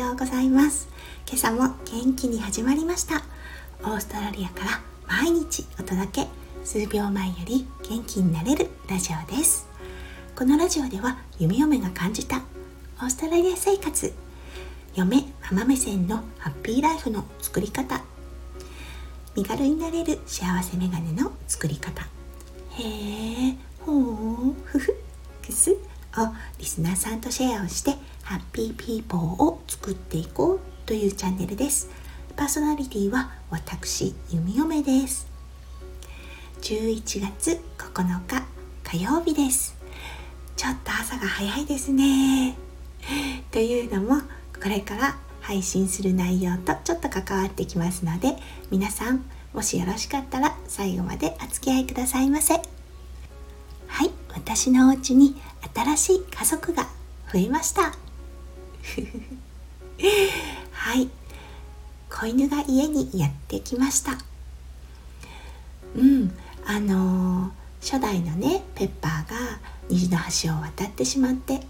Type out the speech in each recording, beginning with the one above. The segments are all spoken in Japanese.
ようございます。今朝も元気に始まりました。オーストラリアから毎日お届け数秒前より元気になれるラジオです。このラジオでは弓嫁が感じたオーストラリア生活嫁ママ目線のハッピーライフの作り方身軽になれる幸せメガネの作り方へえほうふふくすをリスナーさんとシェアをしてハッピーピーポーを作っていこうというチャンネルです。パーソナリティは私弓嫁です。11月9日火曜日です。ちょっと朝が早いですね。というのもこれから配信する内容とちょっと関わってきますので皆さんもしよろしかったら最後までお付き合いくださいませ。はい私のお家に新しい家族が増えました。はい。子犬が家にやってきました。うん。あのー、初代のねペッパーが虹の橋を渡ってしまって。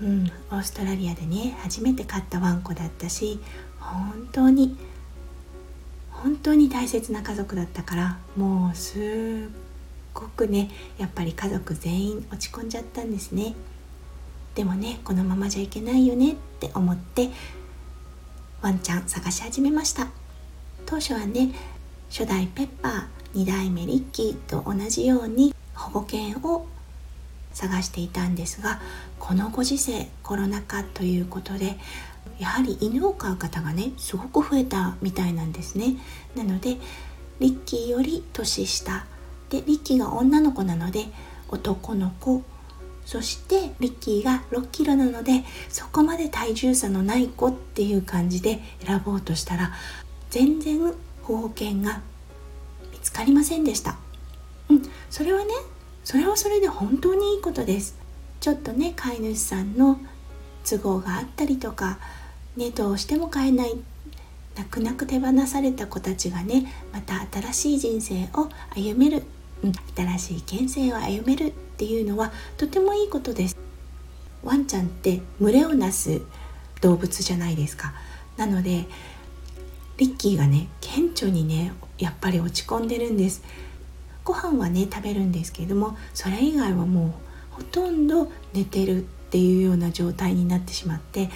うん、オーストラリアでね初めて飼ったワンコだったし本当に本当に大切な家族だったからもうすっごくねやっぱり家族全員落ち込んじゃったんですね。でもねこのままじゃいけないよねって思ってワンちゃん探し始めました。当初はね初代ペッパー2代目リッキーと同じように保護犬を探していたんですがこのご時世コロナ禍ということでやはり犬を飼う方がねすごく増えたみたいなんですね。なのでリッキーより年下。でリッキーが女の子なので男の子そしてリッキーが6キロなのでそこまで体重差のない子っていう感じで選ぼうとしたら全然保護犬が見つかりませんでした。うんそれはねそれはそれで本当にいいことです。ちょっとね飼い主さんの都合があったりとか、ね、どうしても飼えない泣く泣く手放された子たちがねまた新しい人生を歩める、新しい県生を歩めるっていうのはとてもいいことです。ワンちゃんって群れをなす動物じゃないですか。なのでリッキーがね顕著にねやっぱり落ち込んでるんです。ご飯はね食べるんですけれどもそれ以外はもうほとんど寝てるっていうような状態になってしまって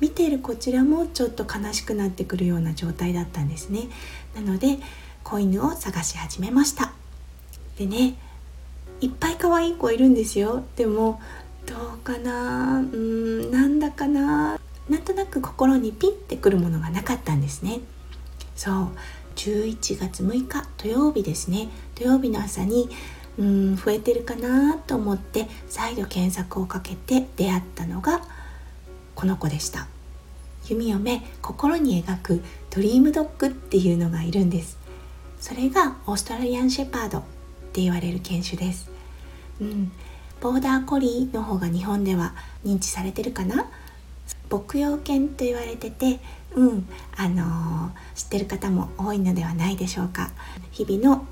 見ているこちらもちょっと悲しくなってくるような状態だったんですね。なので子犬を探し始めました。でねいっぱい可愛い子いるんですよ。でもどうかな？うんなんだかな？なんとなく心にピンってくるものがなかったんですね。そう11月6日土曜日ですね。土曜日の朝にうん増えてるかなと思って再度検索をかけて出会ったのがこの子でした。弓嫁心に描くドリームドッグっていうのがいるんです。それがオーストラリアンシェパード。って言われる犬種です、うん、ボーダーコリーの方が日本では認知されてるかな？牧羊犬と言われててうん。あのー、知ってる方も多いのではないでしょうか。日々の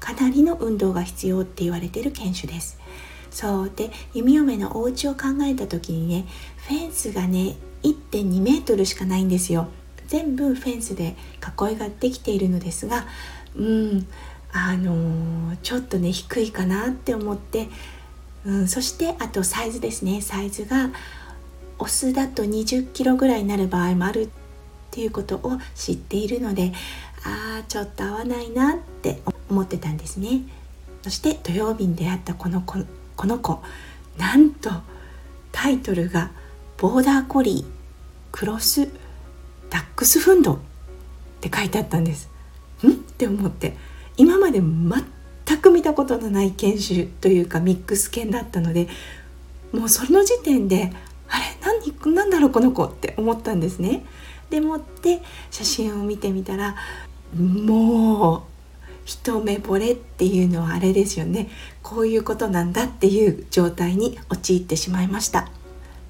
かなりの運動が必要って言われてる犬種です。そう。で弓嫁のお家を考えた時にねフェンスがね1.2メートルしかないんですよ。全部フェンスで囲いができているのですがうん。あのー、ちょっとね低いかなって思って、うん、そしてあとサイズですね。サイズがオスだと20キロぐらいになる場合もあるっていうことを知っているのでああちょっと合わないなって思ってたんですね。そして土曜日に出会ったこの子この子なんとタイトルが「ボーダーコリークロスダックスフンド」って書いてあったんです。ん？って思って。今まで全く見たことのない犬種というかミックス犬だったのでもうその時点であれ何何だろうこの子って思ったんですね。でもって写真を見てみたらもう一目惚れっていうのはあれですよね。こういうことなんだっていう状態に陥ってしまいました。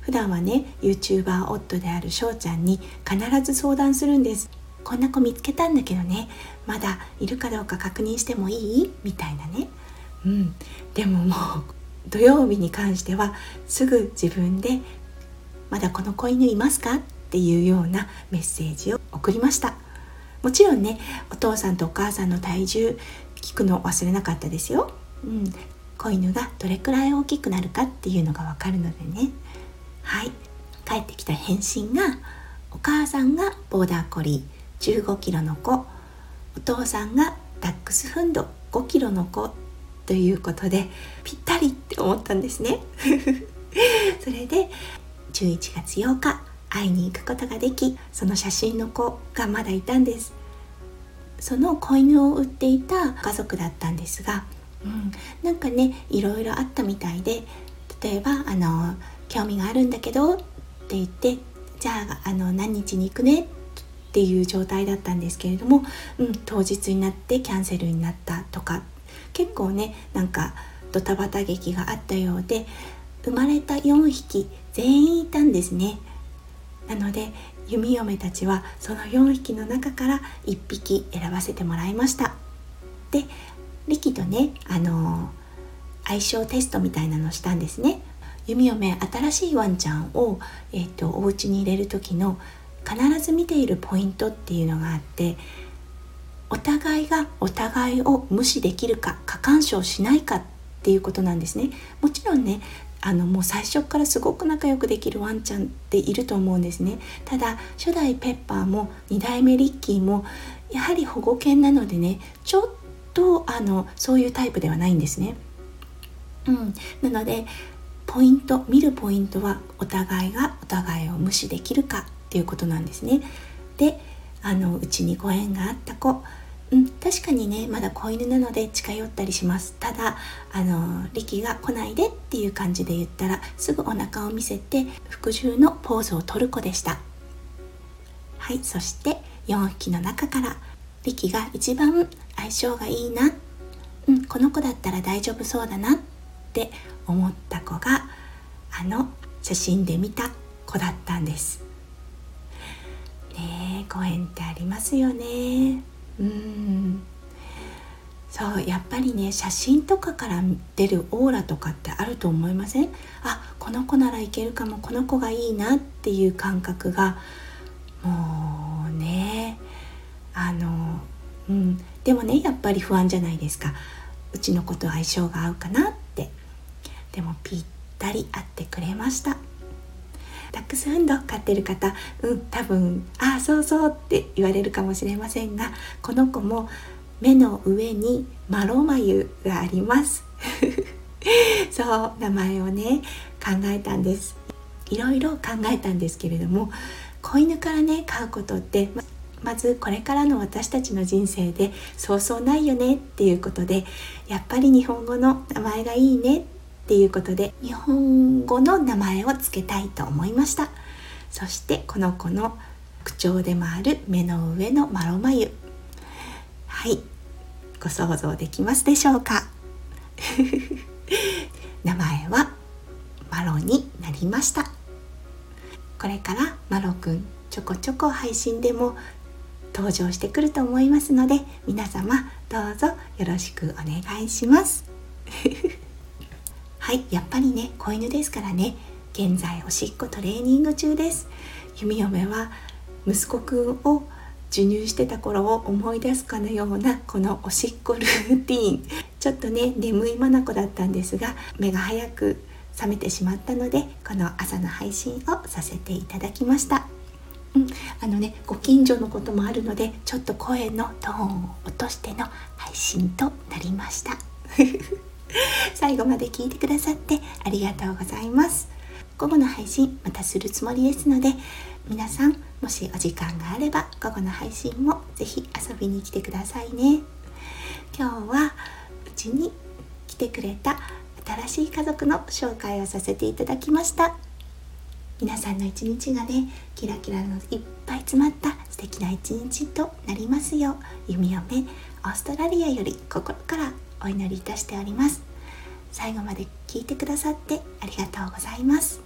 普段はね YouTuber 夫である翔ちゃんに必ず相談するんです。こんな子見つけたんだけどね。まだいるかどうか確認してもいい？みたいなね。うん。でももう土曜日に関してはすぐ自分でまだこの子犬いますか?」っていうようなメッセージを送りました。もちろんねお父さんとお母さんの体重聞くの忘れなかったですよ、うん、子犬がどれくらい大きくなるかっていうのがわかるのでね。はい。帰ってきた返信がお母さんがボーダーコリー。15キロの子。お父さんがダックスフンド。5キロの子ということでぴったりって思ったんですね。それで11月8日会いに行くことができその写真の子がまだいたんです。その子犬を売っていた家族だったんですが、うん、なんかねいろいろあったみたいで例えばあの「興味があるんだけど」って言って「じゃああの何日に行くね」ってっていう状態だったんですけれども、うん、当日になってキャンセルになったとか結構ねなんかドタバタ劇があったようで生まれた4匹全員いたんですね。なので弓嫁たちはその4匹の中から1匹選ばせてもらいましたでリキとねあの相性テストみたいなのしたんですね弓嫁新しいワンちゃんを、えーと、お家に入れる時の必ず見ているポイントっていうのがあってお互いがお互いを無視できるか過干渉しないかっていうことなんですね。もちろんねあのもう最初からすごく仲良くできるワンちゃんっていると思うんですね。ただ初代ペッパーも2代目リッキーもやはり保護犬なのでねちょっとあのそういうタイプではないんですね。うん、なのでポイント見るポイントはお互いがお互いを無視できるかっていうことなんですね。であのうちにご縁があった子。うん、確かにねまだ子犬なので近寄ったりします。ただあの力が来ないでっていう感じで言ったらすぐお腹を見せて服従のポーズを取る子でした。はいそして4匹の中から力が一番相性がいいな、うん、この子だったら大丈夫そうだなって思った子があの写真で見た子だったんです。ねえご縁ってありますよね。うん。そうやっぱりね写真とかから出るオーラとかってあると思いません？あこの子ならいけるかもこの子がいいなっていう感覚がもうねあのうん。でもねやっぱり不安じゃないですか。うちの子と相性が合うかなって。でもぴったり合ってくれました。ダックスフンド飼ってる方うん多分ああそうそうって言われるかもしれませんがこの子も目の上にマロ眉があります。そう名前をね考えたんです。いろいろ考えたんですけれども子犬からね飼うことってまずこれからの私たちの人生でそうそうないよねっていうことでやっぱり日本語の名前がいいねってていうことで日本語の名前を付けたいと思いました。そしてこの子の口調でもある目の上のマロ眉はい。ご想像できますでしょうか？名前はマロになりました。これからマロくんちょこちょこ配信でも登場してくると思いますので皆様どうぞよろしくお願いします。はいやっぱりね子犬ですからね。現在おしっこトレーニング中です。弓嫁は息子くんを授乳してた頃を思い出すかのようなこのおしっこルーティン。ちょっとね眠い眼だったんですが目が早く覚めてしまったのでこの朝の配信をさせていただきました。うん、あのねご近所のこともあるのでちょっと声のトーンを落としての配信となりました。最後まで聞いてくださってありがとうございます。午後の配信またするつもりですので皆さんもしお時間があれば午後の配信もぜひ遊びに来てくださいね。今日はうちに来てくれた新しい家族の紹介をさせていただきました。皆さんの一日がねキラキラのいっぱい詰まった素敵な一日となりますよう弓嫁オーストラリアより心からお祈りいたしております。最後まで聞いてくださってありがとうございます。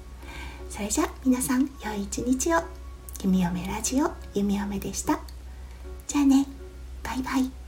それじゃ皆さん良い一日を。弓嫁ラジオ弓嫁でした。じゃあね。バイバイ。